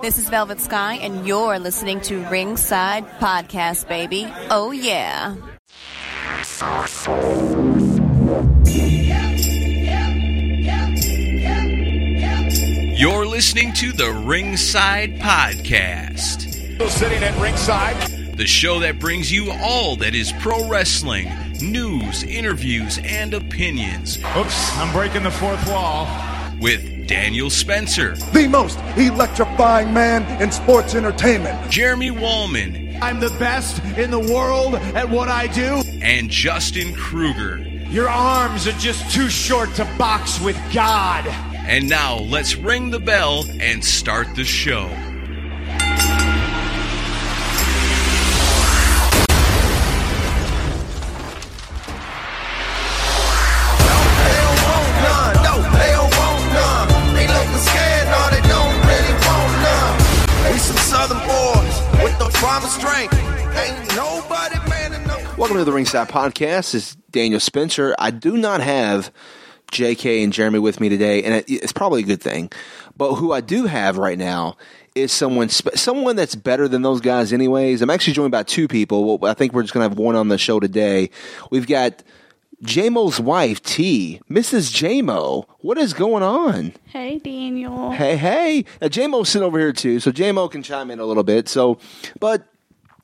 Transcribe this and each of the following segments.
This is Velvet Sky, and you're listening to Ringside Podcast, baby. Oh, yeah. You're listening to the Ringside Podcast, Sitting at ringside. the show that brings you all that is pro wrestling news, interviews, and opinions Oops, I'm breaking the fourth wall. With Daniel Spencer, the most electrifying man in sports entertainment. Jeremy Wallman, I'm the best in the world at what I do. and Justin Kruger. Your arms are just too short to box with God. And now let's ring the bell and start the show. Strength. Ain't nobody man enough. Welcome to the Ringside Podcast. Is Daniel Spencer. I do not have JK and Jeremy with me today, and it's probably a good thing. But who I do have right now is someone someone that's better than those guys, anyways. I'm actually joined by two people. I think we're just going to have one on the show today. We've got JMO's wife, T, Mrs. JMO. What is going on? Hey, Daniel. Hey, hey. Uh, now, JMO's sitting over here too, so JMO can chime in a little bit. So, but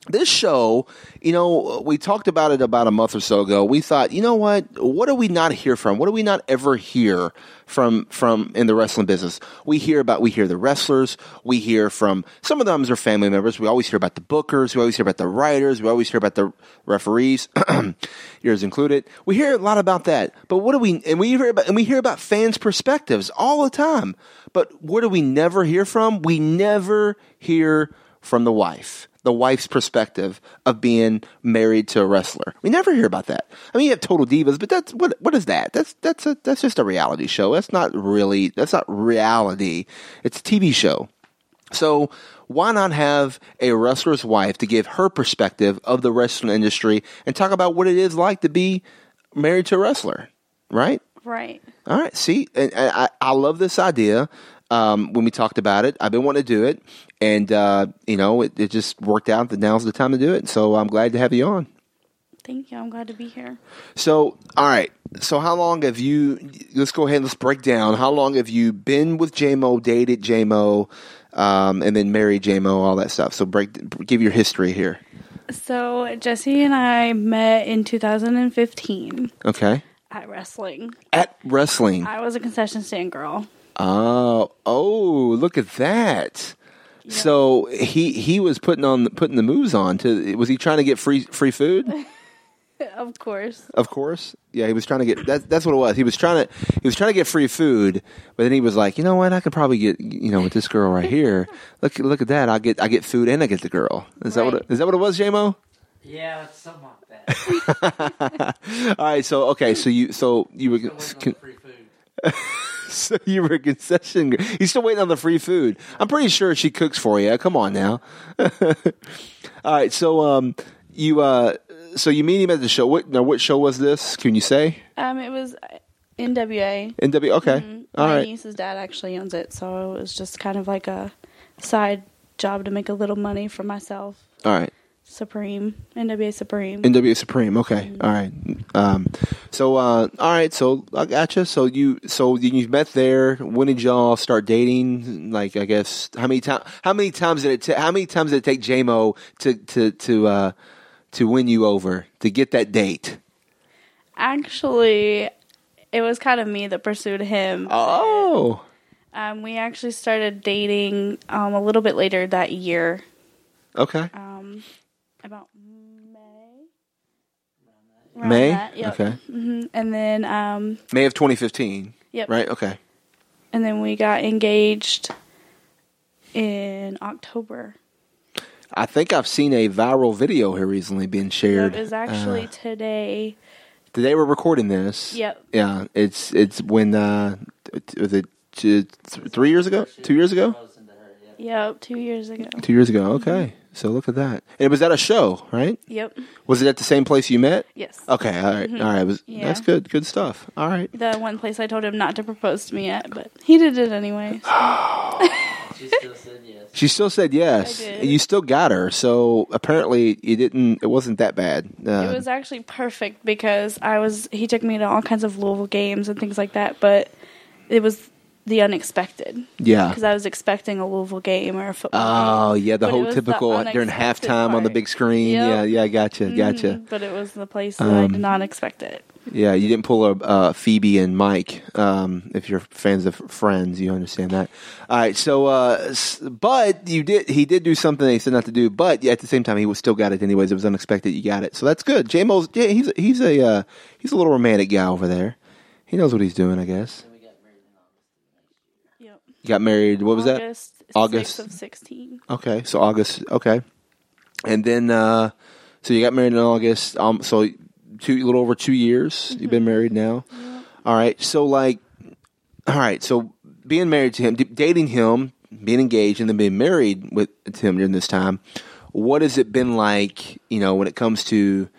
this show, you know, we talked about it about a month or so ago. We thought, you know what? What do we not hear from? What do we not ever hear from from in the wrestling business? We hear about we hear the wrestlers. We hear from some of them are family members. We always hear about the bookers. We always hear about the writers. We always hear about the referees, yours included. We hear a lot about that. But what do we and we hear about and we hear about fans' perspectives all the time. But what do we never hear from? We never hear from the wife the wife's perspective of being married to a wrestler. We never hear about that. I mean, you have Total Divas, but that's what what is that? That's that's a that's just a reality show. That's not really that's not reality. It's a TV show. So why not have a wrestler's wife to give her perspective of the wrestling industry and talk about what it is like to be married to a wrestler, right? Right. All right. See, and, and I, I love this idea. Um, when we talked about it, I've been wanting to do it, and uh, you know, it, it just worked out that now's the time to do it. So I'm glad to have you on. Thank you. I'm glad to be here. So, all right. So, how long have you? Let's go ahead. and Let's break down. How long have you been with JMO, dated JMO, um, and then married JMO, all that stuff? So, break. Give your history here. So, Jesse and I met in 2015 Okay. at wrestling. At wrestling. I was a concession stand girl. Oh, oh, look at that. So he he was putting on putting the moves on to was he trying to get free free food? Of course. Of course. Yeah, he was trying to get that that's what it was. He was trying to he was trying to get free food, but then he was like, "You know what? I could probably get, you know, with this girl right here. Look look at that. I get I get food and I get the girl." Is that what it, is that what it was, JMO? Yeah, it's something like that. All right, so okay, so you so you were Still waiting free food. so you were a concession. gr- He's still waiting on the free food. I'm pretty sure she cooks for you. Come on now. All right, so um, you uh, so you meet him at the show. What now? What show was this? Can you say? Um, it was NWA. NW. Okay, all My right. niece's dad actually owns it, so it was just kind of like a side job to make a little money for myself. All right. Supreme. NWA Supreme. NWA Supreme. Okay. All right. Um, so uh, all right. So I gotcha. So you so you met there. When did y'all start dating? Like I guess how many times? How many times did it? ta- how many times did it take JMO to to to uh, to win you over to get that date? Actually, it was kind of me that pursued him. Oh. Um, we actually started dating um, a little bit later that year, Okay. um, about May. Around May. that, yep. Okay. hmm And then, um, May of 2015. yep. Right. Okay. And then we got engaged in October. I think I've seen a viral video here recently being shared. It was actually Uh, today. today we're recording this. Yep. Yeah. It's it's when uh, it- was it two, three years ago? Two years ago? Close into her, yeah. Yep, two years ago. Two years ago. Okay. So look at that. And it was at a show, right? Yep. Was it at the same place you met? Yes. Okay. All right. All right. Was, Yeah. That's good. Good stuff. All right. The one place I told him not to propose to me at, but he did it anyway. She still said yes. She still said yes. I did. You still got her. So apparently, you didn't. It wasn't that bad. Uh, It was actually perfect because I was he took me to all kinds of Louisville games and things like that, but it was the unexpected yeah. because I was expecting a Louisville game or a football. Oh game. yeah, the whole was the typical during halftime on the big screen. Yep. Yeah, yeah, gotcha, gotcha. Mhm, But it was the place that I Um, did not expect it. Yeah, you didn't pull a uh, Phoebe and Mike. Um, if you're fans of Friends, you understand that. All right, so uh, but you did. He did do something he said not to do, but at the same time, he was still got it anyways. It was unexpected. You got it, so that's good. J Mo's yeah, he's he's a uh, he's a little romantic guy over there. He knows what he's doing, I guess. You got married. What was that? August, August. of sixteen. Okay, so August. Okay, and then uh, so you got married in August. Um, so two, a little over two years. You've been married now. All right. So like, all right. So being married to him, d- dating him, being engaged, and then being married with to him during this time. What has it been like? You know, when it comes to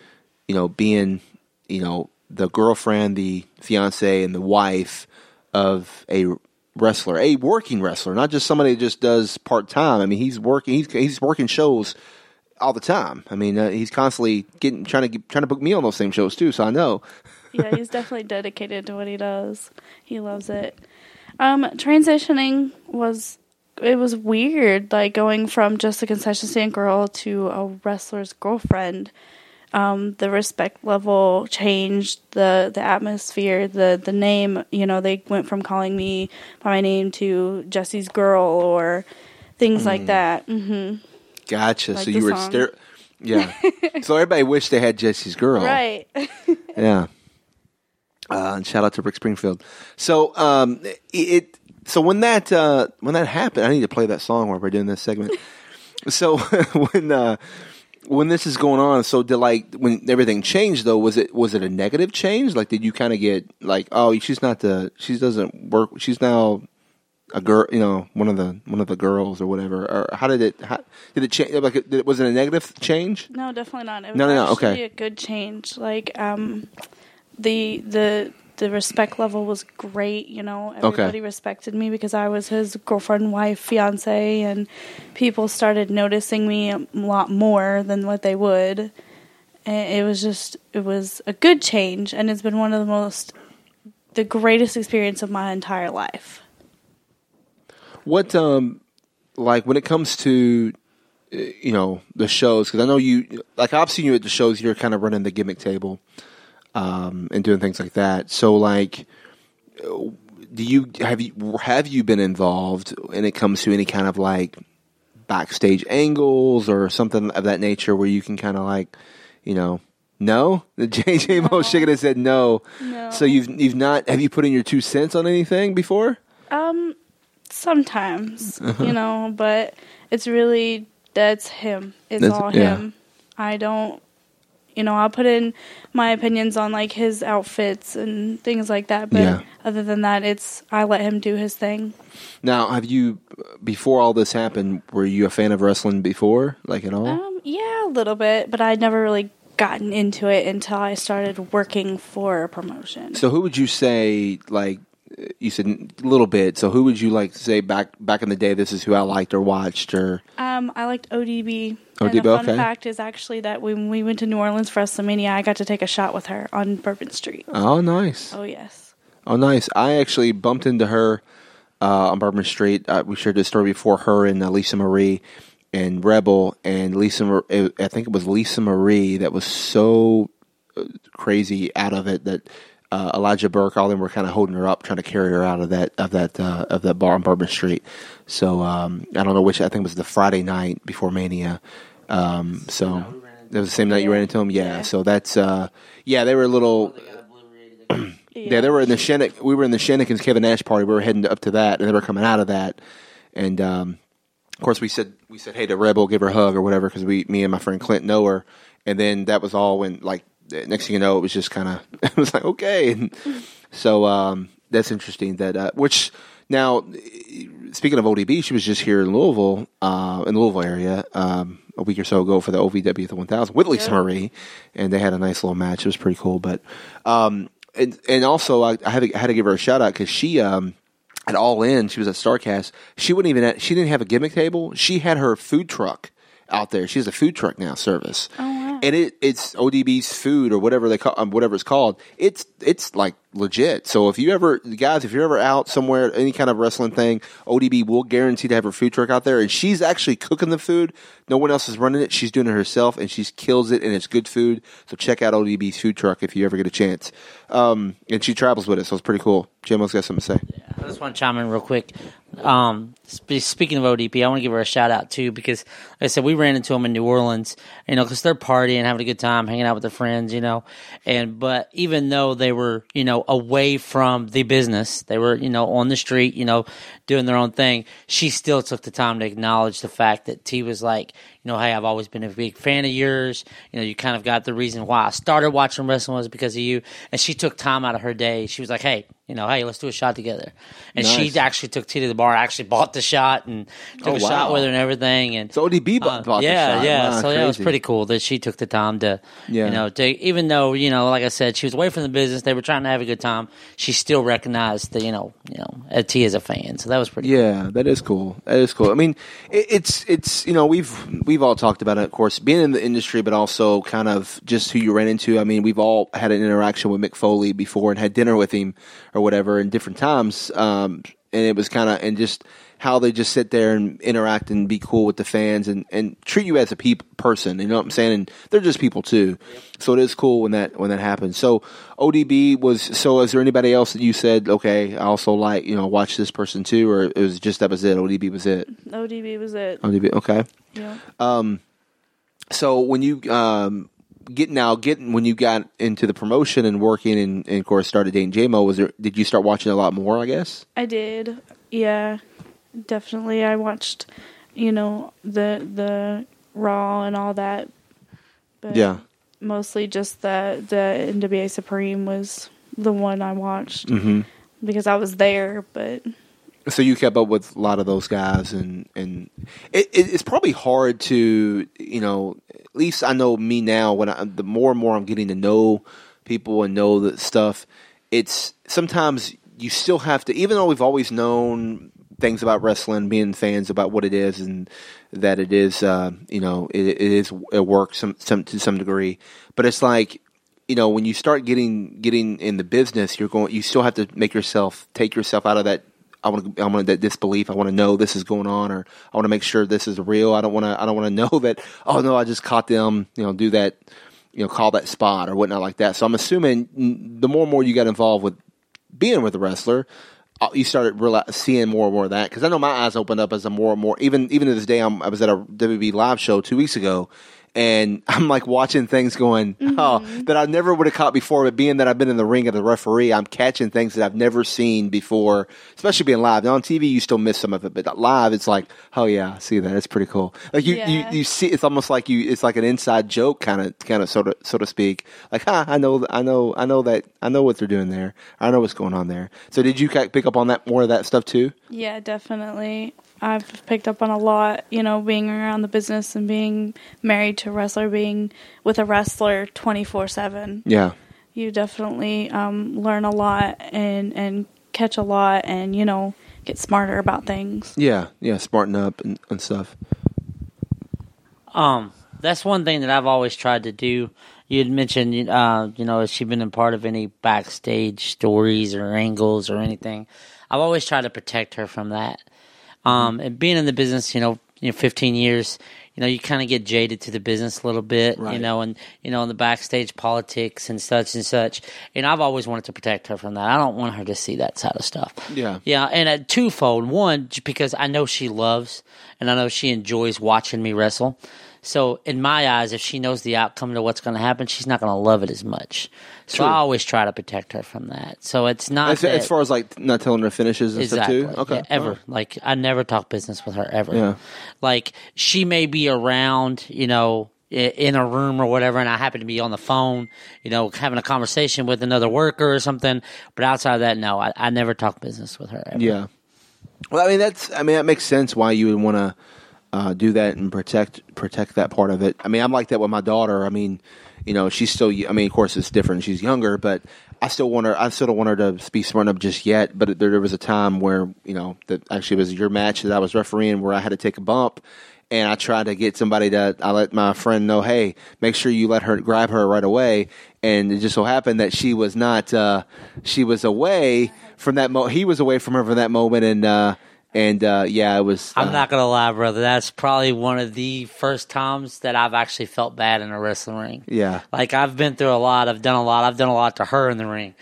you know being you know the girlfriend, the fiance, and the wife of a wrestler, a working wrestler, not just somebody that just does part time. I mean, he's working. He's he's working shows all the time. I mean, uh, he's constantly getting trying to get, trying to book me on those same shows too. So I know. yeah, he's definitely dedicated to what he does. He loves it. Um, transitioning was it was weird, like going from just a concession stand girl to a wrestler's girlfriend. Um, the respect level changed, the the atmosphere, the the name. You know, they went from calling me by my name to Jesse's girl or things like that. hmm Gotcha. Like so you were stare. Yeah. so everybody wished they had Jesse's girl. Right. Yeah. Uh, and shout out to Rick Springfield. So um, it, it so when that uh, when that happened, I need to play that song while we're doing this segment. so when uh, when this is going on, so did like when everything changed though, was it was it a negative change? Like did you kind of get like, oh, she's not the she doesn't work. She's now a girl, you know, one of the one of the girls or whatever. Or how did it? How, did it change? Like, it, was it a negative change? No, definitely not. It was No, no, no, okay. a good change. Like um, the the the respect level was great. You know, everybody respected me because I was his girlfriend, wife, fiance, and people started noticing me a lot more than what they would. And it was just it was a good change, and it's been one of the most the greatest experience of my entire life. What um like when it comes to uh, you know the shows because I know you like I've seen you at the shows you're kind of running the gimmick table um and doing things like that. So like do you have you have you been involved when it comes to any kind of like backstage angles or something of that nature where you can kind of like you know no the JJ Mo shaking his head no. No. So you've you've not have you put in your two cents on anything before? Um, sometimes, Uh-huh. you know, but it's really that's him. It's That's- all yeah. him. I don't, you know, I'll put in my opinions on like his outfits and things like that, but Yeah. other than that, it's I let him do his thing. Now, have you before all this happened? Were you a fan of wrestling before, like at all? Um, yeah, a little bit, but I'd never really gotten into it until I started working for a promotion. so, who would you say, like you said, a little bit? So, who would you like to say back back in the day? This is who I liked or watched, or Um, I liked ODB. and ODB, the fun okay. fact is actually that when we went to New Orleans for WrestleMania, I got to take a shot with her on Bourbon Street. oh, nice, Oh yes. oh, nice. I actually bumped into her uh, on Bourbon Street. Uh, we shared this story before. Her and uh, Lisa Marie and Rebel, and Lisa. Mar- I think it was Lisa Marie that was so uh, crazy out of it that uh, Elijah Burke, all of them were kind of holding her up, trying to carry her out of that of that uh, of that bar on Bourbon Street. So um, I don't know which. I think it was the Friday night before Mania. Um, so it was the same night you ran into him. Yeah. So that's uh, yeah. They were a little. Yeah, they were in the Shannick. We were in the Shannikins Kevin Nash party. We were heading up to that, and they were coming out of that. And um, of course, we said we said, "Hey, to Rebel, give her a hug or whatever," because we, me and my friend Clint know her. And then that was all when, like, next thing you know, it was just kind of, it was like, okay. And so um, that's interesting. That uh, which now, speaking of ODB, she was just here in Louisville, uh, in the Louisville area. Um, a week or so ago for the OVW at the 1000 with Lisa Marie, and they had a nice little match. It was pretty cool. But um, and and also I, I had to, I had to give her a shout out because she um, at All In. She was at Starcast. She wouldn't even. She didn't have a gimmick table. She had her food truck out there. She has a food truck now service. Oh, wow. And it, it's ODB's food or whatever they call um, whatever it's called. It's it's like legit. So if you ever guys, if you're ever out somewhere, any kind of wrestling thing, ODB will guarantee to have her food truck out there, and she's actually cooking the food. No one else is running it. She's doing it herself, and she kills it, and it's good food. So check out ODB's food truck if you ever get a chance. Um, and she travels with it, so it's pretty cool. JMO's got something to say. I just want to chime in real quick. Um, sp- speaking of ODB, I want to give her a shout out too because, like I said, we ran into them in New Orleans, you know, because they're partying, having a good time, hanging out with their friends, you know. And but even though they were, you know, away from the business, they were, you know, on the street, you know, doing their own thing. She still took the time to acknowledge the fact that T was like, you know, hey, I've always been a big fan of yours. You know, you kind of got the reason why I started watching wrestling was because of you. And she took time out of her day. She was like, hey, you know, hey, let's do a shot together. And Nice. she actually took T to the bar, actually bought the shot and took Oh, a shot with her and everything. And So ODB bought, uh, bought yeah, the shot. yeah. Wow, so yeah, it was pretty cool that she took the time to, Yeah. you know, to even though you know, like I said, she was away from the business. They were trying to have a good time. She still recognized that you know, you know, T as a fan. So that was pretty. Yeah, that is cool. That is cool. I mean, it, it's it's you know we've we've all talked about it, of course, being in the industry, but also kind of just who you ran into. I mean, we've all had an interaction with Mick Foley before and had dinner with him or whatever in different times, um, and it was kind of and just how they just sit there and interact and be cool with the fans and, and treat you as a peop- person. You know what I'm saying? And they're just people too. So it is cool when that when that happens. So ODB was. So is there anybody else that you said okay? I also like you know watch this person too, or it was just that was it? ODB was it. ODB was it. ODB. Okay. Yeah. Um. So when you um, get now getting when you got into the promotion and working and, and of course started dating JMO, was there? Did you start watching a lot more? I guess. I did. Yeah, definitely. I watched, you know, the the Raw and all that. But Yeah. Mostly just the the NWA Supreme was the one I watched Mm-hmm. because I was there. But So you kept up with a lot of those guys, and and it, it, it's probably hard to you know. At least I know me now. When I, the more and more I'm getting to know people and know the stuff, it's sometimes you still have to. Even though we've always known things about wrestling, being fans about what it is, and that it is, uh, you know, it, it is it works some, some to some degree. But it's like you know when you start getting getting in the business, you're going. You still have to make yourself take yourself out of that. I want to. I want that disbelief. I want to know this is going on, or I want to make sure this is real. I don't want to. I don't want to know that. Oh no, I just caught them. You know, do that. You know, call that spot or whatnot like that. So I'm assuming the more and more you got involved with being with a wrestler, uh, you started reali seeing more and more of that. Because I know my eyes opened up as a more and more. Even even to this day, I'm, I was at a WB live show two weeks ago, and I'm like watching things going, oh, mm-hmm. that I never would have caught before. But being that I've been in the ring as a referee, I'm catching things that I've never seen before. Especially being live. Now on TV, you still miss some of it, but live, it's like, oh yeah, I see that. It's pretty cool. Like you, Yeah. you, you see, it's almost like you. It's like an inside joke, kind of, kind of, sort of, so to speak. Like, huh, I know, I know, I know that, I know what they're doing there. I know what's going on there. So did you pick up on that more of that stuff too? yeah, definitely. I've picked up on a lot, you know, being around the business and being married to a wrestler, being with a wrestler 24 7. Yeah. you definitely um, learn a lot and and catch a lot and you know get smarter about things Yeah, yeah, smarten up and, and stuff. Um, that's one thing that I've always tried to do. You had mentioned, uh, you know, has she been a part of any backstage stories or angles or anything? I've always tried to protect her from that. Um, and being in the business, you know, you know, 15 years, you know, you kind of get jaded to the business a little bit, you know, and, you know, in the backstage politics and such and such. And I've always wanted to protect her from that. I don't want her to see that side of stuff. Yeah. Yeah. And uh, twofold. One, because I know she loves and I know she enjoys watching me wrestle. So in my eyes, if she knows the outcome to what's going to happen, she's not going to love it as much. So True. I always try to protect her from that. So it's not As, that, as far as like not telling her finishes and exactly stuff too. Okay. yeah, ever like I never talk business with her ever. Yeah. Like she may be around, you know, in a room or whatever, and I happen to be on the phone, you know, having a conversation with another worker or something. But outside of that, no, I, I never talk business with her. Ever. Yeah. Well, I mean that's I mean that makes sense why you would want to uh, do that and protect protect that part of it. I mean, I'm like that with my daughter. I mean, you know, she's still. I mean, of course, it's different. She's younger, but I still want her. I still don't want her to be smart enough just yet. But there, there was a time where you know that actually was your match that I was refereeing where I had to take a bump. And I tried to get somebody to. I let my friend know, hey, make sure you let her grab her right away. And it just so happened that she was not. Uh, she was away from that. Mo- he was away from her for that moment, and uh, and uh, yeah, it was. I'm uh, not gonna lie, brother. That's probably one of the first times that I've actually felt bad in a wrestling ring. Yeah. Like I've been through a lot. I've done a lot. I've done a lot to her in the ring.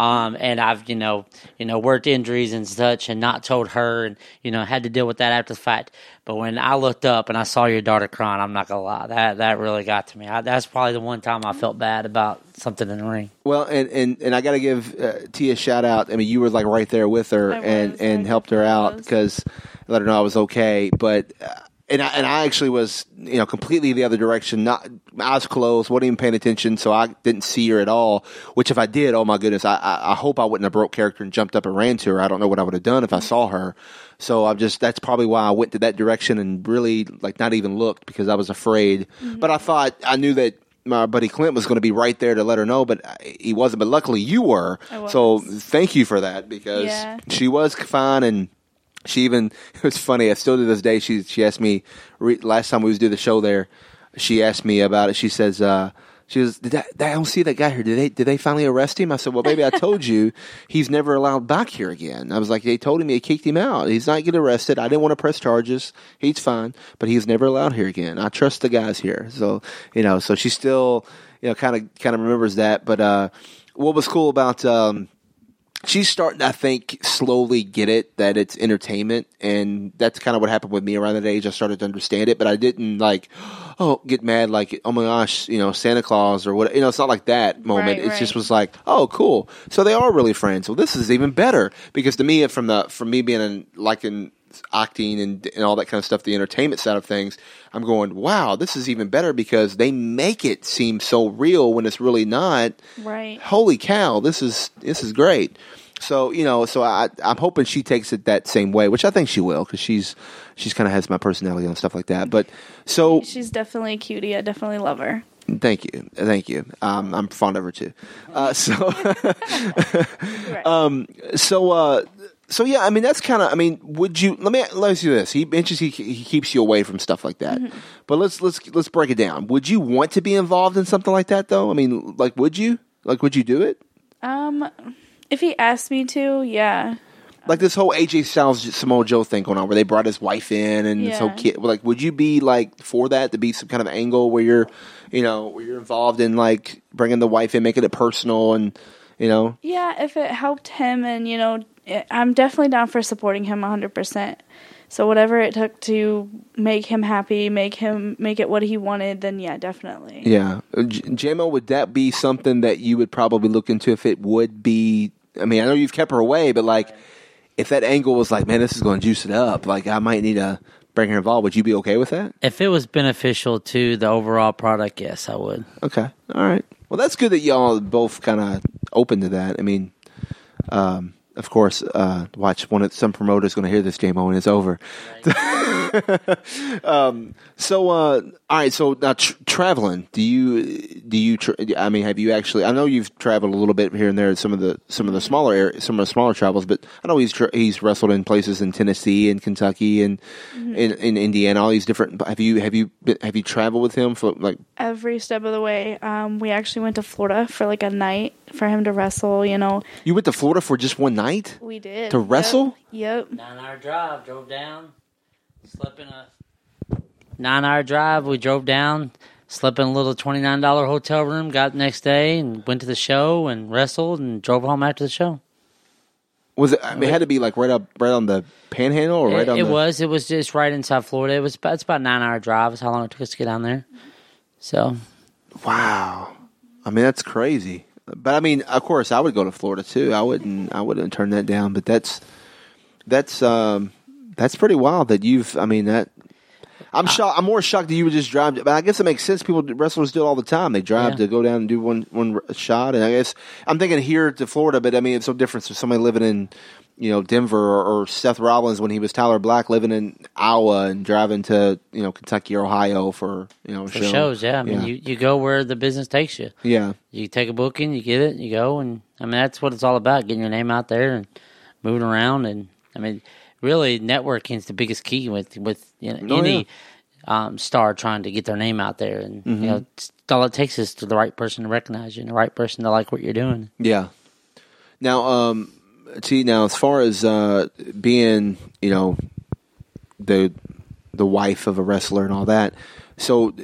Um, and I've, you know, you know, worked injuries and such and not told her and, you know, had to deal with that after the fact. But when I looked up and I saw your daughter crying, I'm not gonna lie. That that really got to me. I, that's probably the one time I felt bad about something in the ring. Well, and and, and I got to give uh, Tia a shout out. I mean, you were like right there with her I and was, and I helped her out because let her know I was okay. But uh, and I, and I actually was you know completely the other direction, not eyes closed, wasn't even paying attention, so I didn't see her at all. Which if I did, oh my goodness, I I, I hope I wouldn't have broke character and jumped up and ran to her. I don't know what I would have done if I saw her. So I'm just that's probably why I went to that direction and really like not even looked because I was afraid. Mm-hmm. But I thought I knew that my buddy Clint was going to be right there to let her know, but he wasn't. But luckily you were. I. So thank you for that because Yeah. she was fine and she even it was funny. I still to this day she she asked me re, last time we was do the show there. She asked me about it. She says. uh she was, did I, I don't see that guy here. Did they, did they finally arrest him? I said, well, baby, I told you he's never allowed back here again. I was like, they told him they kicked him out. He's not getting arrested. I didn't want to press charges. He's fine, but he's never allowed here again. I trust the guys here. So, you know, so she still, you know, kind of, kind of remembers that. But, uh, what was cool about, um, she's starting, I think, slowly get it that it's entertainment, and that's kind of what happened with me around that age. I started to understand it, but I didn't like, oh, get mad like, oh my gosh, you know, Santa Claus or what. You know, it's not like that moment. Right, it just was like, oh, cool. So they are really friends. Well, this is even better because to me, from the from me being in, like in acting and and all that kind of stuff, the entertainment side of things, I'm going, wow, this is even better because they make it seem so real when it's really not Right. holy cow, this is this is great. So you know, so I I'm hoping she takes it that same way, which I think she will because she's she's kind of has my personality and stuff like that. But so She's definitely a cutie. I definitely love her. thank you, thank you. Um, I'm fond of her too. Uh, so um, so uh, so yeah, I mean that's kind of. I mean, would you let me let me see this? He mentions he he keeps you away from stuff like that, but let's let's let's break it down. Would you want to be involved in something like that though? I mean, like, would you like would you do it? Um, if he asked me to, yeah. like this whole AJ Styles Samoa Joe thing going on, where they brought his wife in and this whole kid. Like, would you be like for that to be some kind of angle where you're, you know, where you're involved in like bringing the wife in, making it personal, and you know, Yeah, if it helped him, and you know, I'm definitely down for supporting him 100%. So whatever it took to make him happy, make him make it what he wanted, then yeah, definitely. yeah, Uh, J- JMO, would that be something that you would probably look into if it would be? I mean, I know you've kept her away, but like, if that angle was like, man, this is going to juice it up, like I might need to bring her involved. Would you be okay with that? If it was beneficial to the overall product, yes, I would. Okay. All right. Well, that's good that y'all are both kind of open to that. I mean, um, of course, uh, watch one of some promoters going to hear this JMO and it's over. um, so, uh, all right. So now tr- traveling, do you, do you, tr I mean, have you actually, I know you've traveled a little bit here and there, some of the, some of the smaller areas, some of the smaller travels, but I know he's, tra- he's wrestled in places in Tennessee and Kentucky and in, in Indiana, all these different, have you, have you, been, have you traveled with him for like, Every step of the way. Um, we actually went to Florida for like a night for him to wrestle. You know, you went to Florida for just one night? we did To wrestle? Yep. yep. Nine hour drive, drove down, slept in a nine hour drive. We drove down, slept in a little twenty nine dollar hotel room. Got the next day and went to the show and wrestled and drove home after the show. Was it? I mean, it had to be like right up, right on the panhandle, or right it on. it the, was. It was just right inside Florida. It was about, it's about a nine hour drive. Is how long it took us to get down there. So Wow. I mean, that's crazy. But I mean, of course, I would go to Florida too. I wouldn't. I wouldn't turn that down. But that's that's um that's pretty wild that you've. I mean that. I'm shocked. I'm more shocked that you would just drive. But I guess it makes sense. People, wrestlers do it all the time. They drive Yeah. to go down and do one one shot. And I guess I'm thinking here to Florida, but I mean it's so different for somebody living in, you know, Denver or, or Seth Rollins when he was Tyler Black living in Iowa and driving to you know Kentucky or Ohio for you know a For show. shows, yeah. I mean, you you go where the business takes you. Yeah, You take a booking, you get it, you go, and I mean that's what it's all about: getting your name out there and moving around. And I mean, really, networking is the biggest key with with you know Oh, any um, star trying to get their name out there. And Mm-hmm. you know, all it takes is to the right person to recognize you and the right person to like what you're doing. yeah. Now, um, see now as far as uh, being you know the the wife of a wrestler and all that. So,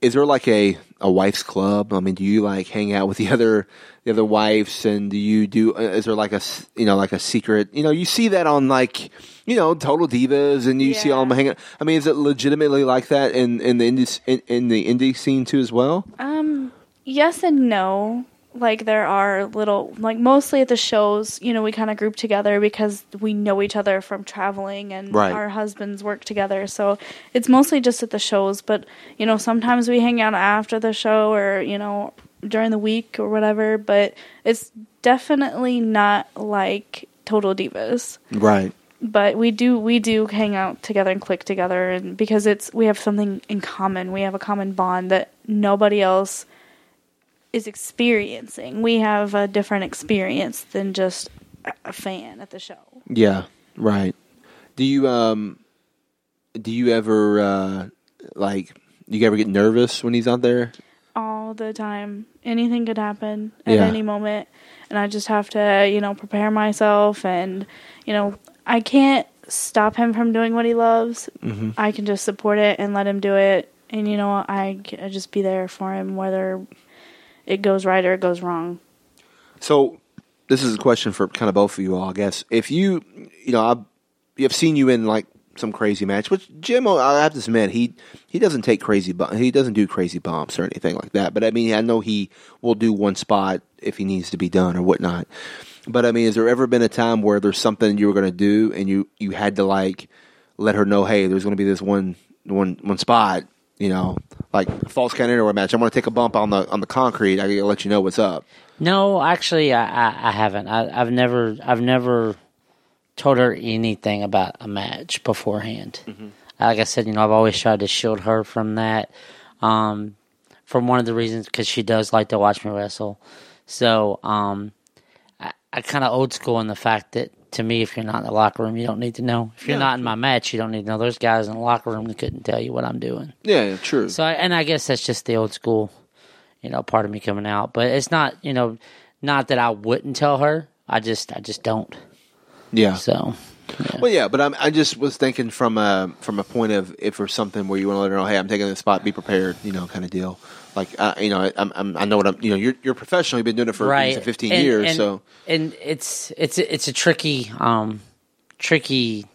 is there like a a wife's club? I mean, do you like hang out with the other the other wives, and do you do? uh, Is there like a you know like a secret? You know, you see that on like you know Total Divas, and you see all them Yeah. hanging. I mean, is it legitimately like that in in the indie in, in the indie scene too as well? Um, yes and no. Like there are little, like mostly at the shows, you know, we kind of group together because we know each other from traveling and Right. our husbands work together. So it's mostly just at the shows. But you know, sometimes we hang out after the show or you know during the week or whatever. But it's definitely not like Total Divas Right. but we do we do hang out together and click together and because it's we have something in common we have a common bond that nobody else is experiencing we have a different experience than just a- fan at the show Yeah, right. Do you um do you ever uh like do you ever get nervous when he's out there? all the time anything could happen at Yeah. any moment and i just have to you know prepare myself and you know i can't stop him from doing what he loves Mm-hmm. i can just support it and let him do it and you know i, I just be there for him whether it goes right or it goes wrong So this is a question for kind of both of you all, I guess. If you you know, I've I've seen you in like some crazy match, which Jim I have to admit, he he doesn't take crazy he doesn't do crazy bumps or anything like that. But I mean I know he will do one spot if he needs to be done or whatnot. But I mean, has there ever been a time where there's something you were going to do and you you had to like let her know, hey, there's going to be this one one one spot, you know, like false count anywhere match. I'm going to take a bump on the on the concrete. I to let you know what's up. No, actually, I, I, I haven't. I, I've never, I've never told her anything about a match beforehand. Like I said, you know, I've always tried to shield her from that. Um, from one of the reasons because she does like to watch me wrestle. So, um, I, I kind of old school in the fact that to me, if you're not in the locker room, you don't need to know. If you're not in my match, you don't need to know. There's guys in the locker room that couldn't tell you what I'm doing. Yeah, yeah, true. So, and I guess that's just the old school, you know, part of me coming out. But it's not, you know, not that I wouldn't tell her. I just, I just don't. yeah. So, Well, yeah, but I'm, I just was thinking from a from a point of if there's something where you want to let her know, hey, I'm taking this spot, be prepared, you know, kind of deal. Like, uh, you know, I, I'm, I'm, I know what I'm. You know, you're you're professional. You've been doing it for right, 15 And- years, and- so and it's it's it's a tricky, um, tricky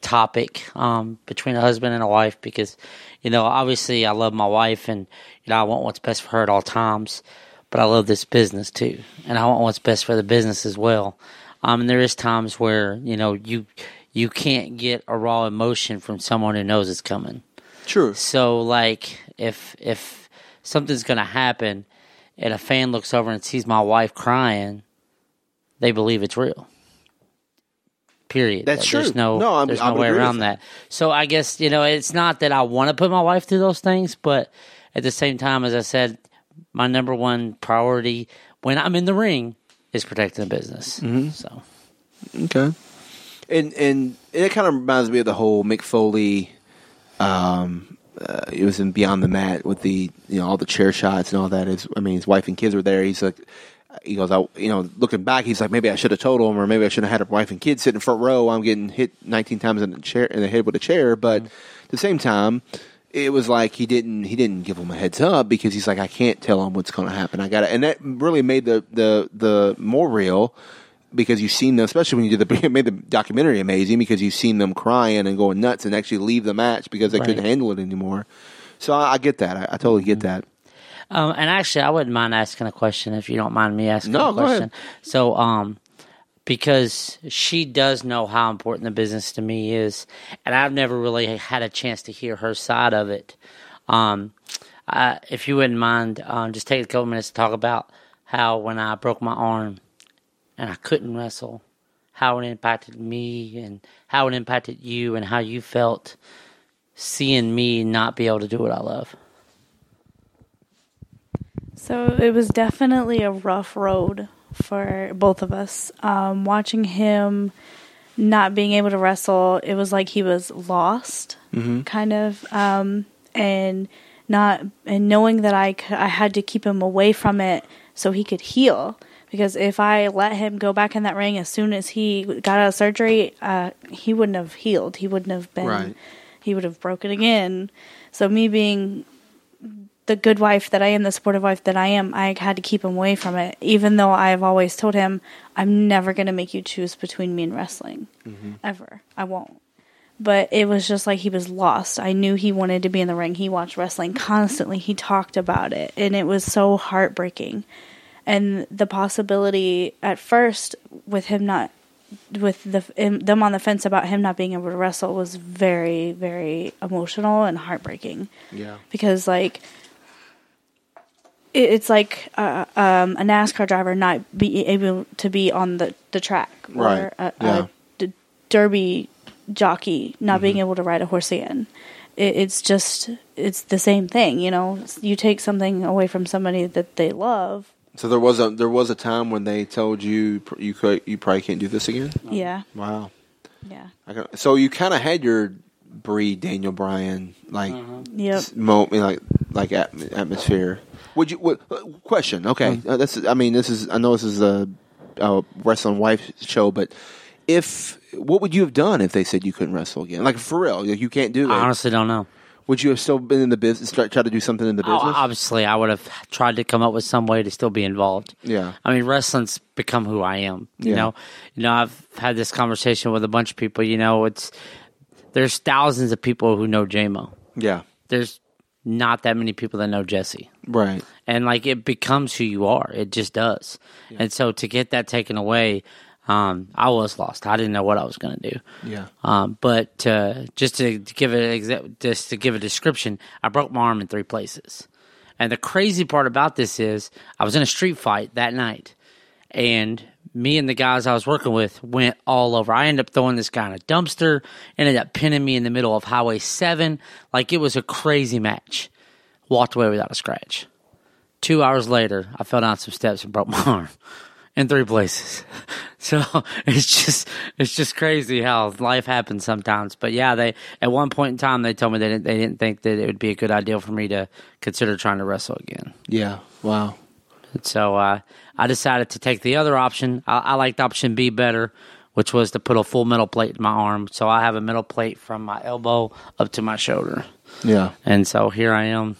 topic um between a husband and a wife because you know obviously I love my wife and you know I want what's best for her at all times, but I love this business too, and I want what's best for the business as well. Um, and there is times where you know you you can't get a raw emotion from someone who knows it's coming. true. So like if if something's gonna happen and a fan looks over and sees my wife crying, they believe it's real. Period. That's There's true. no, No, I'm- there's I no way around that. So I guess you know it's not that I want to put my wife through those things, but at the same time, as I said, my number one priority when I'm in the ring is protecting the business. Mm-hmm. So Okay. And and it kind of reminds me of the whole Mick Foley. Um, uh, it was in Beyond the Mat with the you know all the chair shots and all that. His, I mean, his wife and kids were there. He's like, he goes, I, you know, looking back, he's like, maybe I should have told him, or maybe I should have had a wife and kids sit in front row. I'm getting hit 19 times in the chair in the head with a chair, but at the same time. It was like he didn't he didn't give him a heads up because he's like I can't tell him what's going to happen. I got to and that really made the the the more real because you've seen them, especially when you did the made the documentary amazing because you've seen them crying and going nuts and actually leave the match because they couldn't handle it anymore. So I, I get that. I, I totally get that. Um, and actually, I wouldn't mind asking a question if you don't mind me asking No, a go ahead. question. So, um, because she does know how important the business to me is, and I've never really had a chance to hear her side of it. Um, uh, if you wouldn't mind, um, just take a couple minutes to talk about how when I broke my arm and I couldn't wrestle, how it impacted me and how it impacted you and how you felt seeing me not be able to do what I love. So it was definitely a rough road for both of us. Um, watching him not being able to wrestle, it was like he was lost, kind of, um, and not and knowing that I c- I had to keep him away from it so he could heal. Because if I let him go back in that ring as soon as he got out of surgery, uh, he wouldn't have healed. He wouldn't have been. Right. He would have broken again. So me being the good wife that I am, the supportive wife that I am, I had to keep him away from it. Even though I've always told him, I'm never going to make you choose between me and wrestling. Ever. I won't. But it was just like he was lost. I knew he wanted to be in the ring. He watched wrestling constantly. He talked about it. And it was so heartbreaking. And the possibility at first with him not with the him- them on the fence about him not being able to wrestle was very very emotional and heartbreaking Yeah. because like it, it's like uh, um, a NASCAR driver not be able to be on the, the track or Right. a, Yeah. a d- derby jockey not Mm-hmm. being able to ride a horse again. It, it's just it's the same thing, you know. You take something away from somebody that they love. So there was a there was a time when they told you you could you probably can't do this again. Yeah, Wow. yeah, I can, so you kind of had your Bree Daniel Bryan like yep. s- mo- like like at, atmosphere. Would you? What, uh, question? Okay, uh, this is. I mean, this is. I know this is a, a wrestling wife show, but if what would you have done if they said you couldn't wrestle again? Like for real, like you can't do it. I honestly don't know. Would you have still been in the business? Try, try to do something in the Oh, business? obviously, I would have tried to come up with some way to still be involved. Yeah. I mean, wrestling's become who I am. You Yeah. know, you know, I've had this conversation with a bunch of people. You know, it's there's thousands of people who know JMO. yeah. There's not that many people that know Jesse. Right. and like it becomes who you are. It just does. And so to get that taken away, um, I was lost. I didn't know what I was going to do. Yeah. Um, but uh, just to, to give it just to give a description, I broke my arm in three places. And the crazy part about this is, I was in a street fight that night, and me and the guys I was working with went all over. I ended up throwing this guy in a dumpster, ended up pinning me in the middle of Highway 7. Like it was a crazy match. Walked away without a scratch. Two hours later, I fell down some steps and broke my arm in three places. So it's just it's just crazy how life happens sometimes. But yeah, they at one point in time they told me they didn't they didn't think that it would be a good idea for me to consider trying to wrestle again. Yeah. Wow. And so uh, I decided to take the other option. I, I liked option B better, which was to put a full metal plate in my arm. So I have a metal plate from my elbow up to my shoulder. Yeah. And so here I am.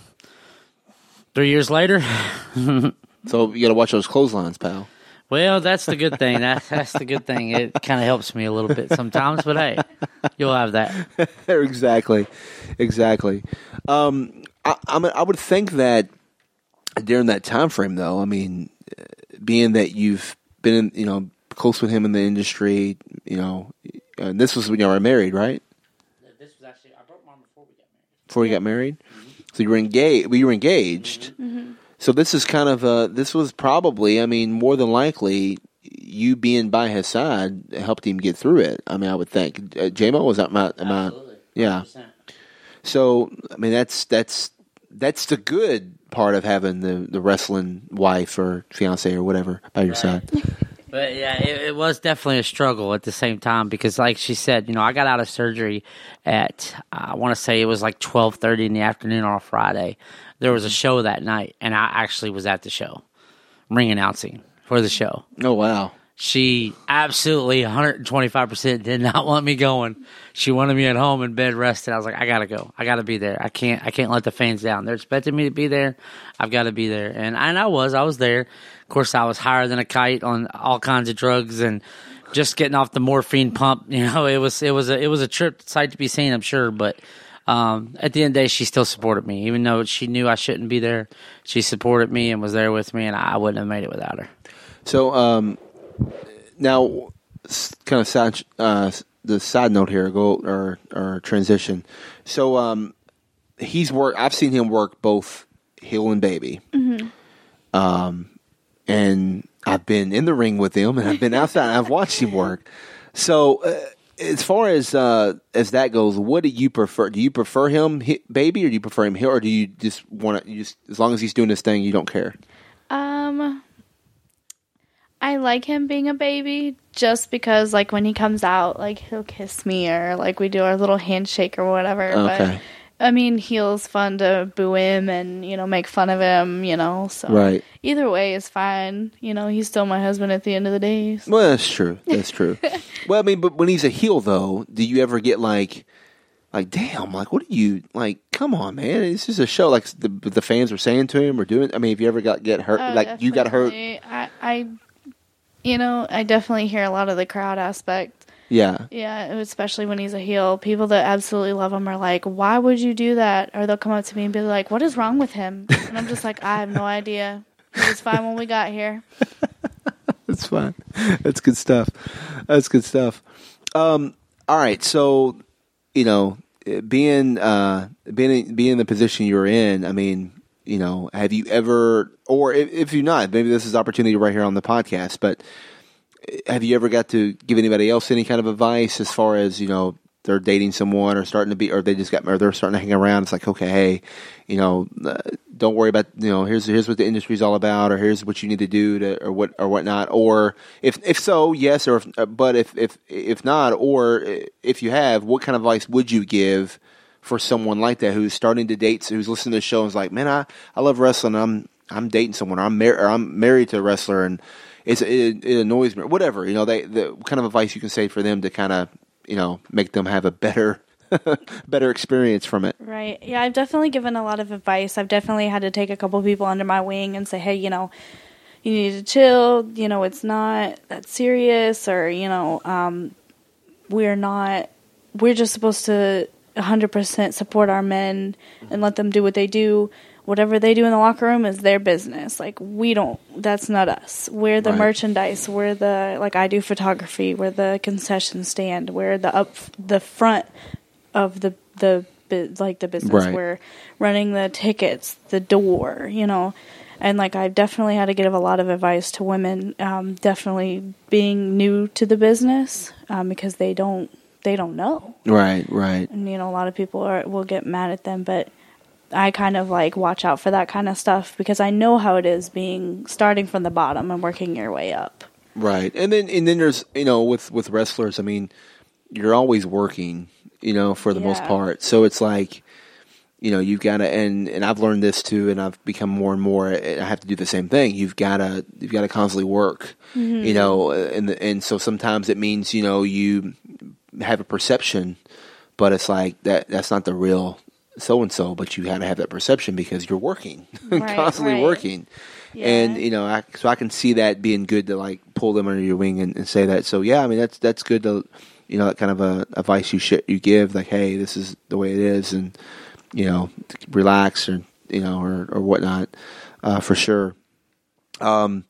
Three years later, So you got to watch those clotheslines, pal. Well, that's the good thing. That, that's the good thing. It kind of helps me a little bit sometimes, but hey, you'll have that. exactly, exactly. Um, I, I, mean, I would think that during that time frame, though, I mean, uh, being that you've been, in, you know, close with him in the industry, you know, and this was when you were married, right? This was actually I broke my arm before we got married. Before you got married, so you were engaged. Well, you were engaged. So this is kind of uh This was probably, I mean, more than likely, you being by his side helped him get through it. I mean, I would think. Uh, JMO was that my, yeah. So I mean that's that's that's the good part of having the, the wrestling wife or fiance or whatever by your side. But yeah, it, it was definitely a struggle at the same time because, like she said, you know, I got out of surgery at I want to say it was like twelve thirty in the afternoon on a Friday. There was a show that night, and I actually was at the show, ring announcing for the show. Oh wow. She absolutely 125% did not want me going. She wanted me at home in bed resting. I was like, I gotta go. I gotta be there. I can't. I can't let the fans down. They're expecting me to be there. I've got to be there. And and I was. I was there. Of course, I was higher than a kite on all kinds of drugs and just getting off the morphine pump. You know, it was it was a it was a trip sight to be seen. I'm sure, but. Um, at the end of the day, she still supported me, even though she knew I shouldn't be there. She supported me and was there with me, and I wouldn't have made it without her. So um, now kind of side uh, the side note here, go or or transition. So um, he's work. I've seen him work both heel and baby. Um, and I've been in the ring with him, and I've been outside. and I've watched him work. So. Uh, as far as uh, as that goes, what do you prefer? Do you prefer him baby, or do you prefer him here, or do you just want to? Just as long as he's doing his thing, you don't care. Um, I like him being a baby just because, like, when he comes out, like, he'll kiss me or, like, we do our little handshake or whatever. Okay. But, I mean, heel's fun to boo him and, you know, make fun of him, you know, so. Right. Either way is fine. You know, he's still my husband at the end of the day. so- Well, that's true. That's true. well, I mean, but when he's a heel, though, do you ever get like, like, damn, like, what are you like? Come on, man, it's just a show. Like the the fans were saying to him or doing. I mean, have you ever got get hurt? Oh, like you got hurt? I, I, you know, I definitely hear a lot of the crowd aspect. Yeah. Yeah, especially when he's a heel. People that absolutely love him are like, "Why would you do that?" Or they'll come up to me and be like, "What is wrong with him?" And I'm just like, "I have no idea. He was fine when we got here." That's fine. That's good stuff. That's good stuff. Um, all right, so you know, being uh, being being in the position you're in, I mean, you know, have you ever, or if, if you're not, maybe this is opportunity right here on the podcast, but have you ever got to give anybody else any kind of advice as far as you know they're dating someone or starting to be, or they just got, or they're starting to hang around? It's like, okay, hey, you know, uh, don't worry about, you know, here's here's what the industry's all about, or here's what you need to do to, or what or whatnot. Or if if so, yes, or if, uh, but if if if not, or if you have, what kind of advice would you give? For someone like that who's starting to date, who's listening to the show and is like, man, I, I love wrestling. I'm I'm dating someone. Or I'm or I'm married to a wrestler, and it's it, it annoys me. Whatever you know, they the kind of advice you can say for them to kind of you know make them have a better better experience from it. Right. Yeah, I've definitely given a lot of advice. I've definitely had to take a couple people under my wing and say, hey, you know, you need to chill. You know, it's not that serious, or, you know, um, we're not, we're just supposed to 100% support our men and let them do what they do. Whatever they do in the locker room is their business. Like, we don't, that's not us. We're the Right. merchandise. We're the, like, I do photography. We're the concession stand. We're the up, the front of the the like the business Right. we're running the tickets the door you know and like i've definitely had to give a lot of advice to women um, definitely being new to the business um, because they don't they don't know Right, right. and you know a lot of people are will get mad at them but i kind of like watch out for that kind of stuff because i know how it is being starting from the bottom and working your way up Right, and then and then there's you know with with wrestlers, I mean, you're always working, you know, for the most part. So it's like, you know, you've got to and and I've learned this too, and I've become more and more. and I have to do the same thing. You've got to you've got to constantly work, you mm-hmm. know, and and so sometimes it means you know you have a perception, but it's like that that's not the real so and so, but you got to have that perception because you're working, Right, constantly right. working. And you know, I, so I can see that being good to like pull them under your wing and, and say that. So yeah, I mean that's that's good to you know that kind of a advice you sh- you give like, hey, this is the way it is, and you know, relax or you know or or whatnot uh, for sure. Um,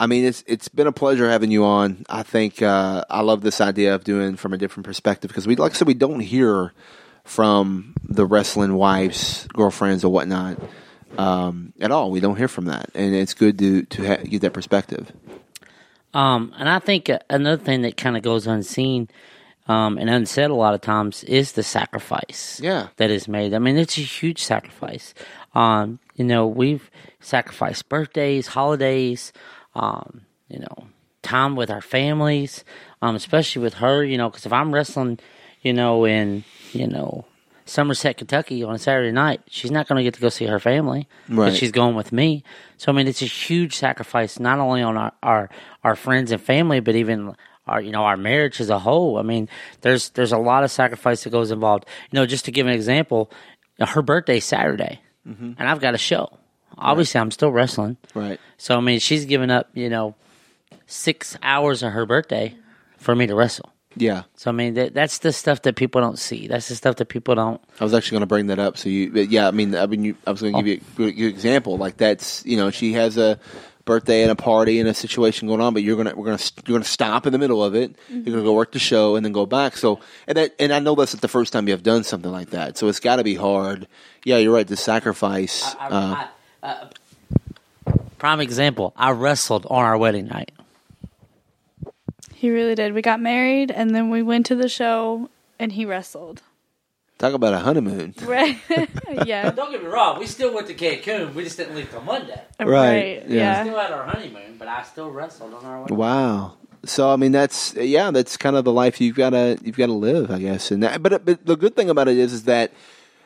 I mean, it's it's been a pleasure having you on. I think uh, I love this idea of doing from a different perspective because we, like I said, we don't hear from the wrestling wives, girlfriends, or whatnot um, at all. We don't hear from that, and it's good to to ha- get that perspective. Um, and I think uh, another thing that kind of goes unseen um, and unsaid a lot of times is the sacrifice Yeah. that is made. I mean, it's a huge sacrifice. Um, you know, we've sacrificed birthdays, holidays, um, you know, time with our families, um, especially with her, you know, because if I'm wrestling, you know, in, you know, Somerset, Kentucky on a Saturday night, she's not going to get to go see her family. but Right. She's going with me. So, I mean, it's a huge sacrifice, not only on our, our, our friends and family, but even our, you know, our marriage as a whole. I mean, there's, there's a lot of sacrifice that goes involved. You know, just to give an example, her birthday Saturday mm-hmm. and I've got a show. Obviously, I'm still wrestling. Right. So, I mean, she's given up, you know, six hours of her birthday for me to wrestle. Yeah. So, I mean, that, that's the stuff that people don't see. That's the stuff that people don't. I was actually going to bring that up. So you, but yeah, I mean, I mean, you, I was going to give you a good, good example. Like that's, you know, she has a birthday and a party and a situation going on, but you're gonna we're gonna you're gonna stop in the middle of it. You're gonna go work the show and then go back. So and that and I know that's not the first time you have done something like that. So it's got to be hard. Yeah, you're right. The sacrifice. I, uh, I, uh, prime example. I wrestled on our wedding night. He really did. We got married and then we went to the show and he wrestled. talk about a honeymoon. Right. yeah. Don't get me wrong. We still went to Cancun. We just didn't leave till Monday. Right, yeah. Yeah. Still had our honeymoon, but I still wrestled on our wedding. Wow. So I mean that's yeah that's kind of the life you've got to you've got to live I guess and that, but uh, but the good thing about it is is that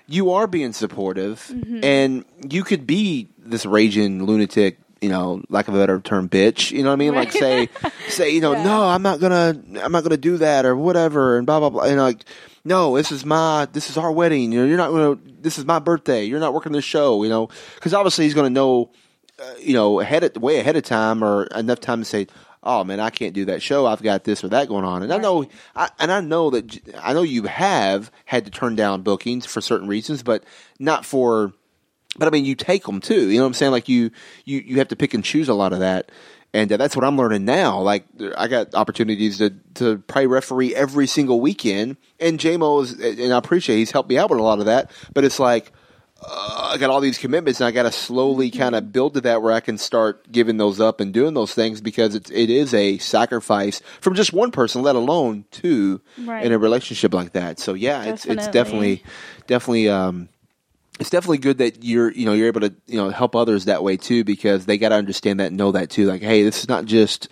you are being supportive mm-hmm. and you could be this raging lunatic you know lack of a better term bitch you know what I mean like say say you know Yeah. no I'm not gonna I'm not gonna do that or whatever and blah blah blah and like no this is my this is our wedding you know you're not gonna this is my birthday you're not working the show you know because obviously he's gonna know uh, you know, ahead of, way ahead of time or enough time to say, "Oh man, I can't do that show. I've got this or that going on." And I know, I, and I know that I know you have had to turn down bookings for certain reasons, but not for. But I mean, you take them too. You know what I'm saying? Like you, you, you have to pick and choose a lot of that. And uh, that's what I'm learning now. Like I got opportunities to to play referee every single weekend, and JMO is, and I appreciate he's helped me out with a lot of that. But it's like uh, I got all these commitments, and I got to slowly kind of build to that where I can start giving those up and doing those things because it's it is a sacrifice from just one person, let alone two Right. in a relationship like that. So yeah, it's it's Definitely. definitely definitely um, it's definitely good that you're you know you're able to you know help others that way too because they got to understand that and know that too. Like, hey, this is not just.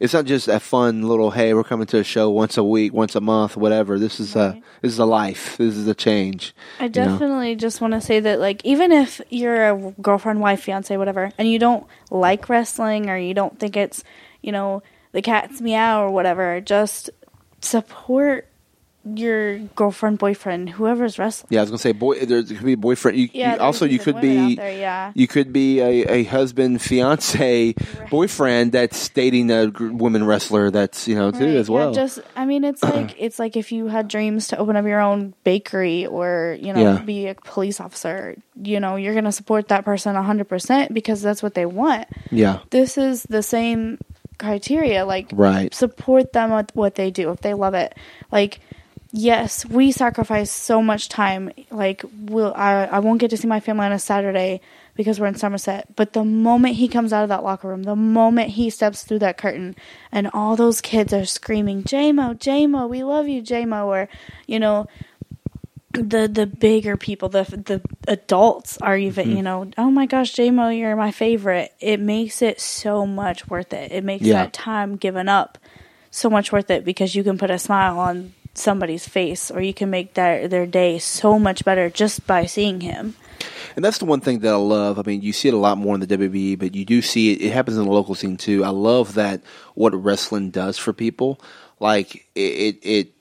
It's not just a fun little hey, we're coming to a show once a week, once a month, whatever. This is a this is a life. This is a change. I you know? definitely just want to say that, like, even if you're a girlfriend, wife, fiance, whatever, and you don't like wrestling or you don't think it's, you know, the cat's meow or whatever, just support your girlfriend, boyfriend, whoever's wrestling. Yeah, I was gonna say boy. There could be a boyfriend. You, Yeah, you- also you could be there, yeah. you could be a, a husband, fiance, boyfriend that's dating a woman wrestler. That's you know too Right, as yeah, well. just, I mean, it's like it's like if you had dreams to open up your own bakery or you know Yeah. be a police officer. You know, you're gonna support that person hundred percent because that's what they want. yeah, this is the same criteria like Right. support them with what they do if they love it like yes we sacrifice so much time like we'll I, I won't get to see my family on a saturday because we're in somerset but the moment he comes out of that locker room the moment he steps through that curtain and all those kids are screaming jmo jmo we love you jmo or you know the the bigger people, the the adults are even, Mm-hmm. you know, oh my gosh, JMO, you're my favorite. It makes it so much worth it. It makes Yeah. that time given up so much worth it because you can put a smile on somebody's face or you can make their their day so much better just by seeing him. and that's the one thing that I love. I mean, you see it a lot more in the WWE, but you do see it. It happens in the local scene too. I love that what wrestling does for people. Like it, it, it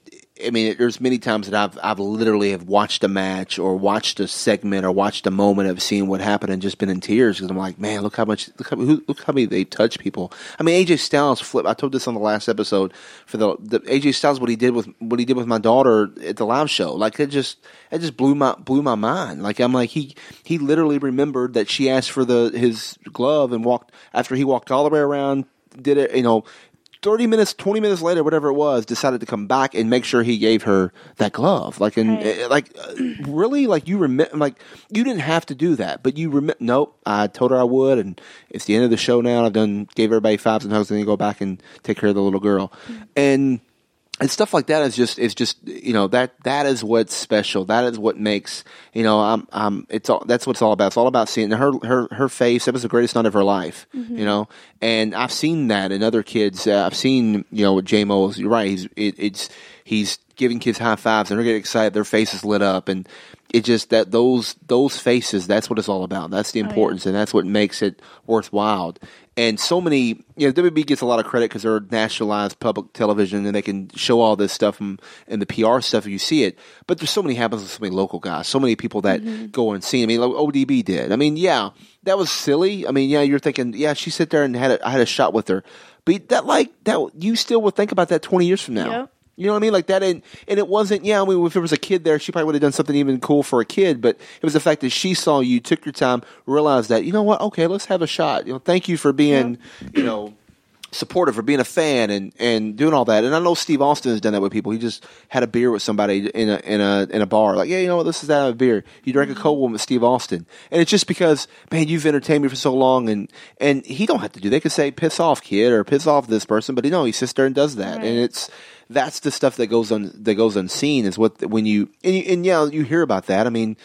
I mean, there's many times that I've I've literally have watched a match or watched a segment or watched a moment of seeing what happened and just been in tears because I'm like, man, look how much look how, look how many they touch people. I mean, AJ Styles flip. I told this on the last episode for the, the AJ Styles what he did with what he did with my daughter at the live show. Like it just it just blew my blew my mind. Like I'm like he he literally remembered that she asked for the his glove and walked after he walked all the way around did it you know 30 minutes, 20 minutes later, whatever it was, decided to come back and make sure he gave her that glove. Like, and Right. eh, like, uh, really, like you remember, like you didn't have to do that, but you remember. Nope, I told her I would, and it's the end of the show now. I've done gave everybody fives and hugs, and then you go back and take care of the little girl, and and stuff like that is just is just you know that that is what's special. That is what makes you know I'm I'm it's all that's what it's all about. It's all about seeing her her her face. That was the greatest night of her life, you know. And I've seen that in other kids. Uh, I've seen you know with JMO. You're right. He's it, it's he's giving kids high fives and they're getting excited. Their faces lit up and. It just that those those faces. That's what it's all about. That's the oh, importance, and that's what makes it worthwhile. And so many, you know, WB gets a lot of credit because they're nationalized public television and they can show all this stuff and, and the PR stuff. You see it, but there's so many happens with so many local guys, so many people that mm-hmm. go and see. I mean, like ODB did. I mean, yeah, that was silly. I mean, yeah, you're thinking, yeah, she sat there and had a, I had a shot with her, but that like that you still would think about that 20 years from now. Yep. You know what I mean? Like that, and and it wasn't. Yeah, I mean, if there was a kid there, she probably would have done something even cool for a kid. But it was the fact that she saw you, took your time, realized that you know what? Okay, let's have a shot. You know, thank you for being, you know, supportive for being a fan and and doing all that. And I know Steve Austin has done that with people. He just had a beer with somebody in a in a in a bar, like, yeah, you know what, this is that a beer. You drank a cold one with Steve Austin, and it's just because, man, you've entertained me for so long, and and he don't have to do. They could say, piss off, kid, or piss off this person, but you know, he sits there and does that, Right. and it's that's the stuff that goes on that goes unseen is what when you and, you, and yeah, you hear about that. I mean.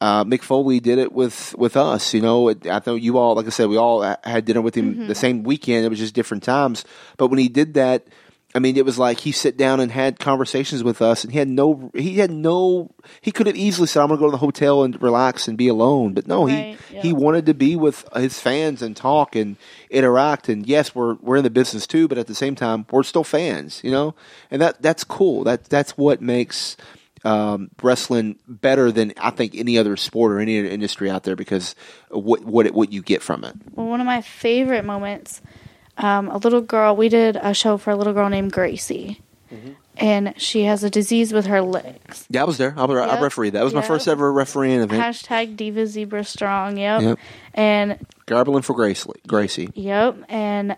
Uh, Mick Foley did it with, with us, you know. It, I know you all, like I said, we all had dinner with him the same weekend. It was just different times. But when he did that, I mean, it was like he sat down and had conversations with us, and he had no, he had no, he could have easily said, "I'm going to go to the hotel and relax and be alone," but no, Right, he yeah. he wanted to be with his fans and talk and interact. And yes, we're we're in the business too, but at the same time, we're still fans, you know, and that that's cool. That that's what makes um, wrestling better than I think any other sport or any other industry out there because what what it, what you get from it. Well, one of my favorite moments, um, a little girl, we did a show for a little girl named Gracie. Mm-hmm. And she has a disease with her legs. Yeah, I was there. I, was, Yep. refereed. That was my first ever refereeing event. Hashtag Diva Zebra Strong. Yep. Yep. And Garbling for Gracie. Gracie. Yep. And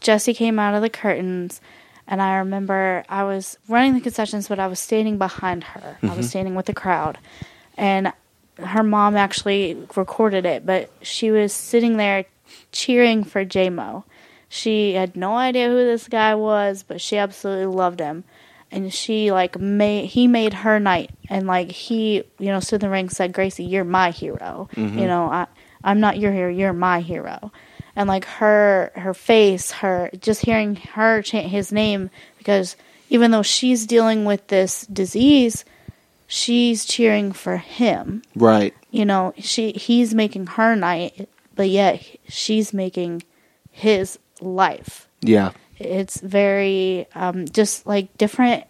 Jesse came out of the curtains, and I remember I was running the concessions, but I was standing behind her. I was mm-hmm. standing with the crowd, and her mom actually recorded it, but she was sitting there cheering for JMO. She had no idea who this guy was, but she absolutely loved him. And she like made he made her night, and like he you know stood in the ring and said, "Gracie, you're my hero. Mm-hmm. You know, I I'm not your hero, you're my hero." And like her her face, her just hearing her chant his name because even though she's dealing with this disease, she's cheering for him Right. you know she he's making her night but yet she's making his life Yeah. it's very um, just like different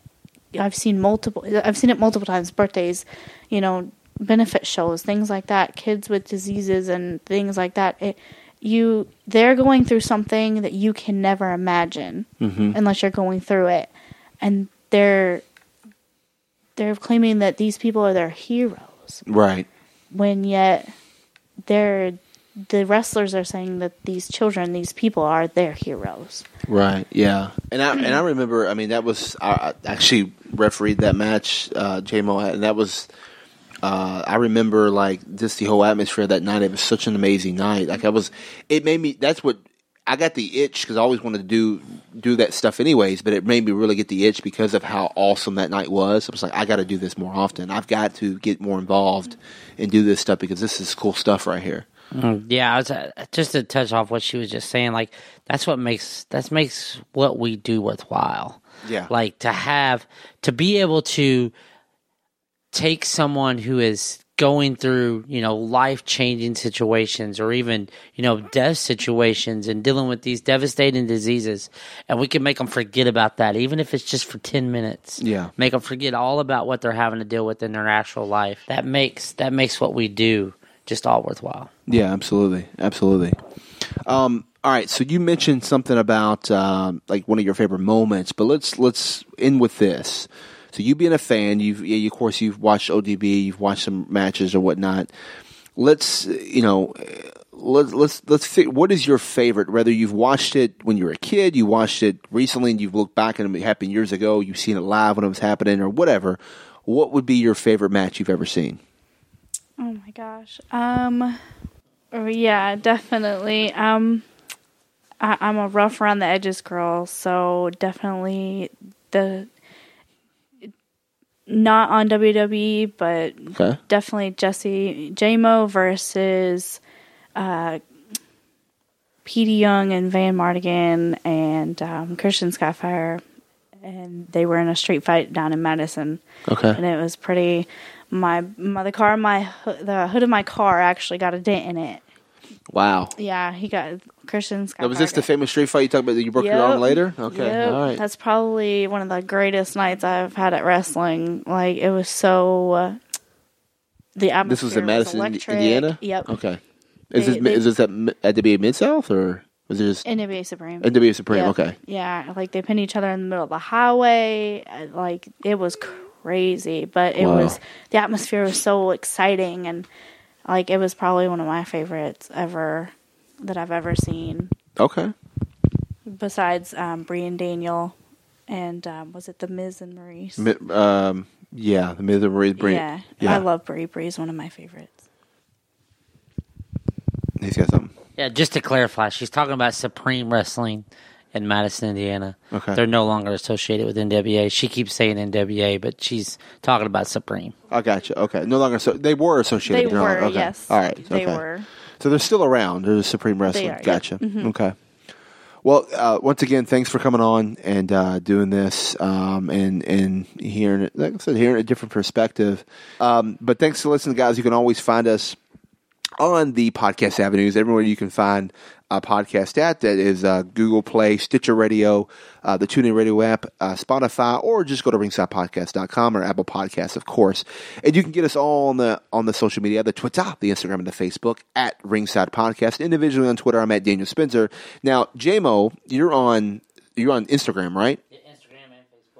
i've seen multiple i've seen it multiple times birthdays you know benefit shows things like that kids with diseases and things like that it, you they're going through something that you can never imagine unless you're going through it and they're they're claiming that these people are their heroes Right. when yet they're the wrestlers are saying that these children, these people are their heroes. Right. Yeah. And I and I remember. I mean, that was I I actually refereed that match. Uh, JMO had, and that was. Uh, I remember like just the whole atmosphere that night. It was such an amazing night. Like I was, it made me. That's what I got the itch because I always wanted to do do that stuff anyways. But it made me really get the itch because of how awesome that night was. I was like, I got to do this more often. I've got to get more involved and do this stuff because this is cool stuff right here. Mm, Yeah, I was, uh, just to touch off what she was just saying, like that's what makes that makes what we do worthwhile. Yeah. like to have to be able to take someone who is going through you know life changing situations or even you know death situations and dealing with these devastating diseases and we can make them forget about that even if it's just for 10 minutes Yeah. make them forget all about what they're having to deal with in their actual life that makes that makes what we do just all worthwhile Yeah, absolutely, absolutely. Um, all right, so you mentioned something about um, like one of your favorite moments, but let's let's end with this. So you being a fan, you've of course you've watched ODB, you've watched some matches or whatnot. Let's you know. Let's let's let's what is your favorite? Whether you've watched it when you were a kid, you watched it recently, and you've looked back and it happened years ago, you've seen it live when it was happening, or whatever. What would be your favorite match you've ever seen? Oh my gosh. Um oh, yeah, definitely. Um I, I'm a rough around the edges girl, so definitely the not on WWE, but Okay, definitely Jesse JMO versus uh, Petey Young and Van Mardigan and um, Christian Skyfire, and they were in a street fight down in Madison, okay, and it was pretty. My my the car my the hood of my car actually got a dent in it. Wow. Yeah, he got Christian's. Skyfire. Now, was this the famous street fight you talked about that you broke your arm later? Okay, Yep. all right. That's probably one of the greatest nights I've had at wrestling. Like it was so. Uh, the atmosphere this was in Madison, Indi- electric. Indiana. Yep. Okay. Is They- this they- is this at, Mi- at the be Mid South or Was it just NWA Supreme. NWA Supreme? Yep. Okay. Yeah, like they pin each other in the middle of the highway. uh, Like it was crazy, but it Wow. was the atmosphere was so exciting, and like it was probably one of my favorites ever that I've ever seen. Okay. Besides um, Brie and Daniel, and um, was it the Miz and Maryse? Mi- Um, yeah, the Miz and Maryse Brie. yeah, yeah. I love Brie. Brie's one of my favorites. He's got something. Yeah, just to clarify, she's talking about Supreme Wrestling in Madison, Indiana. Okay. They're no longer associated with NWA. She keeps saying NWA, but she's talking about Supreme. I gotcha. Okay, no longer so they were associated. They no longer- were, okay. yes. All right, They okay. were. So they're still around. They're the Supreme Wrestling. are, yep. gotcha. Mhm. Okay. Well, uh, once again, thanks for coming on and uh, doing this um, and and hearing it. Like I said, hearing a different perspective. Um, but thanks for listening, guys. You can always find us on the podcast avenues everywhere you can find a podcast at that is uh, Google Play, Stitcher Radio, uh, the TuneIn Radio app, uh, Spotify, or just go to ringsidepodcast.com or Apple Podcasts, of course. And you can get us all on the on the social media, the Twitter, the Instagram, and the Facebook at Ringside Podcast. Individually on Twitter, I'm at Daniel Spencer. Now, JMO, you're on you're on Instagram, right?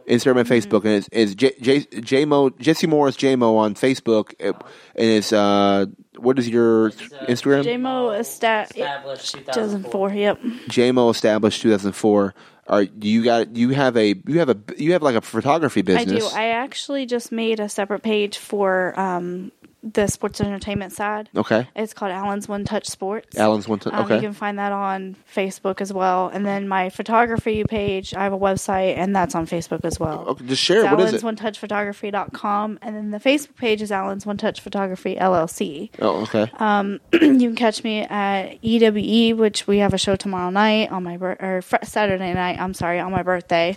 Instagram and Facebook, and it's, it's J, J, JMO, Jesse Morris JMO on Facebook, uh, and it's, uh, what is your Instagram? JMO Estat- Established 2004. Yep. JMO established 2004. Are you got you have a you have a you have like a photography business? I business? do. I actually just made a separate page for um, the sports entertainment side. Okay. It's called Allen's One Touch Sports. Allen's One Touch- Um, okay. You can find that on Facebook as well. And then my photography page, I have a website, and that's on Facebook as well. Okay, just share it. It's What is Allen's it? One Touch Photography.com. And then the Facebook page is Allen's One Touch Photography LLC. Oh, okay. Um, you can catch me at EWE, which we have a show tomorrow night on my bir- or fr- Saturday night. I'm sorry, on my birthday.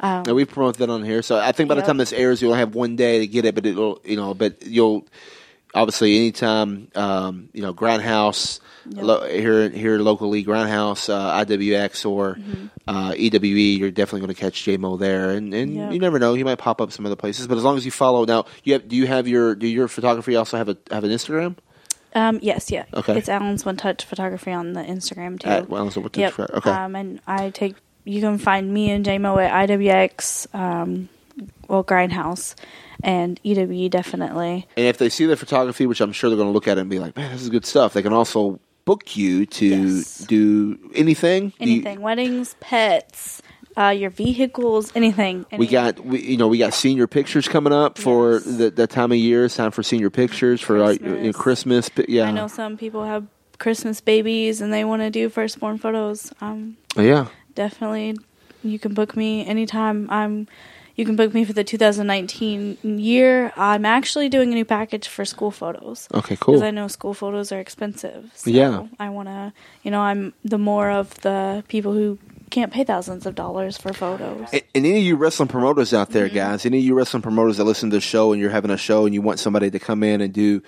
Um, and we promote that on here. So I think by the time this airs, you'll have one day to get it, but it'll you know, but you'll obviously anytime um, you know Groundhouse lo- here here locally, Groundhouse, uh, IWX or Mm-hmm. uh, EWE, you're definitely going to catch JMO there, and and Yep. you never know, he might pop up some other places. But as long as you follow now, you have do you have your do your photography also have a have an Instagram? Um, yes, yeah. Okay. It's Alan's One Touch Photography on the Instagram too. At Alan's One Touch yep. Okay. Um, and I take you can find me and JMO at IWX, um, well Grindhouse, and EWE definitely. And if they see the photography, which I'm sure they're going to look at it and be like, man, this is good stuff, they can also book you to Yes. do anything. Do you- Anything, weddings, pets, uh, your vehicles, anything. we got, we, you know, we got senior pictures coming up for Yes. the, that time of year. It's time for senior pictures for our, you know, Christmas. Yeah, I know some people have Christmas babies and they want to do firstborn photos. Um, yeah. definitely you can book me anytime i'm you can book me for the 2019 year i'm actually doing a new package for school photos Okay, cool. because i know school photos are expensive so Yeah. i want to you know i'm the more of the people who can't pay thousands of dollars for photos And, and any of you wrestling promoters out Mm-hmm. there, guys, any of you wrestling promoters that listen to the show and you're having a show and you want somebody to come in and do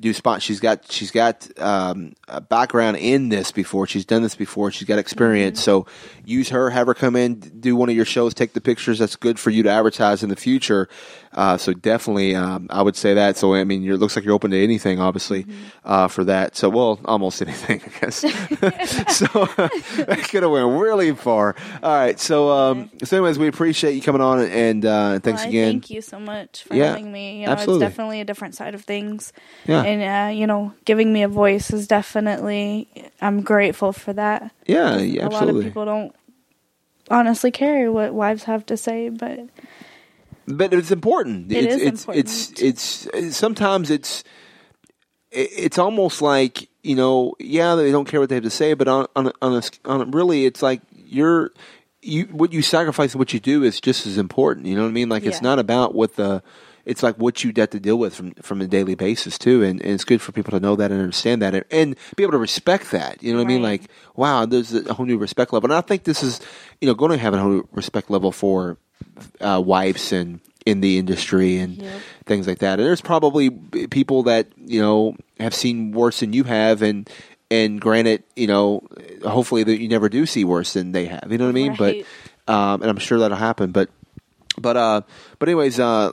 do spot. She's got she's got um, a background in this before. She's done this before. She's got experience. Mm-hmm. So use her. Have her come in, do one of your shows, take the pictures. That's good for you to advertise in the future. Uh, so definitely, um, I would say that. So I mean, it looks like you're open to anything, obviously, Mm-hmm. uh, for that. So well, almost anything, I guess. so that could have went really far. All right. So um, so anyways, we appreciate you coming on and uh, thanks Well, again. Thank you so much for Yeah, having me. You know, absolutely. it's definitely a different side of things. Yeah. And uh, you know, giving me a voice is definitely I'm grateful for that. Yeah, yeah, Absolutely. a lot of people don't honestly care what wives have to say, but but it's important. It it's, is it's, important. It's it's it's sometimes it's it's almost like you know, yeah, they don't care what they have to say, but on on a, on, a, on a, really, it's like you're you what you sacrifice what you do is just as important. You know what I mean? Like it's not about what the it's like what you have to deal with from from a daily basis too, and, and it's good for people to know that and understand that and, and be able to respect that. You know what I mean? Like, wow, there's a whole new respect level, and I think this is you know going to have a whole new respect level for uh, wives and in the industry and Yep. things like that. And there's probably people that you know have seen worse than you have, and and granted, you know, hopefully that you never do see worse than they have. You know what I mean? Right. But um, and I'm sure that'll happen. But but uh, but anyways, uh,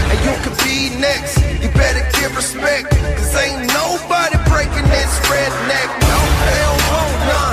next. You better give respect, cause ain't nobody breaking this redneck. No, hell, no, nah.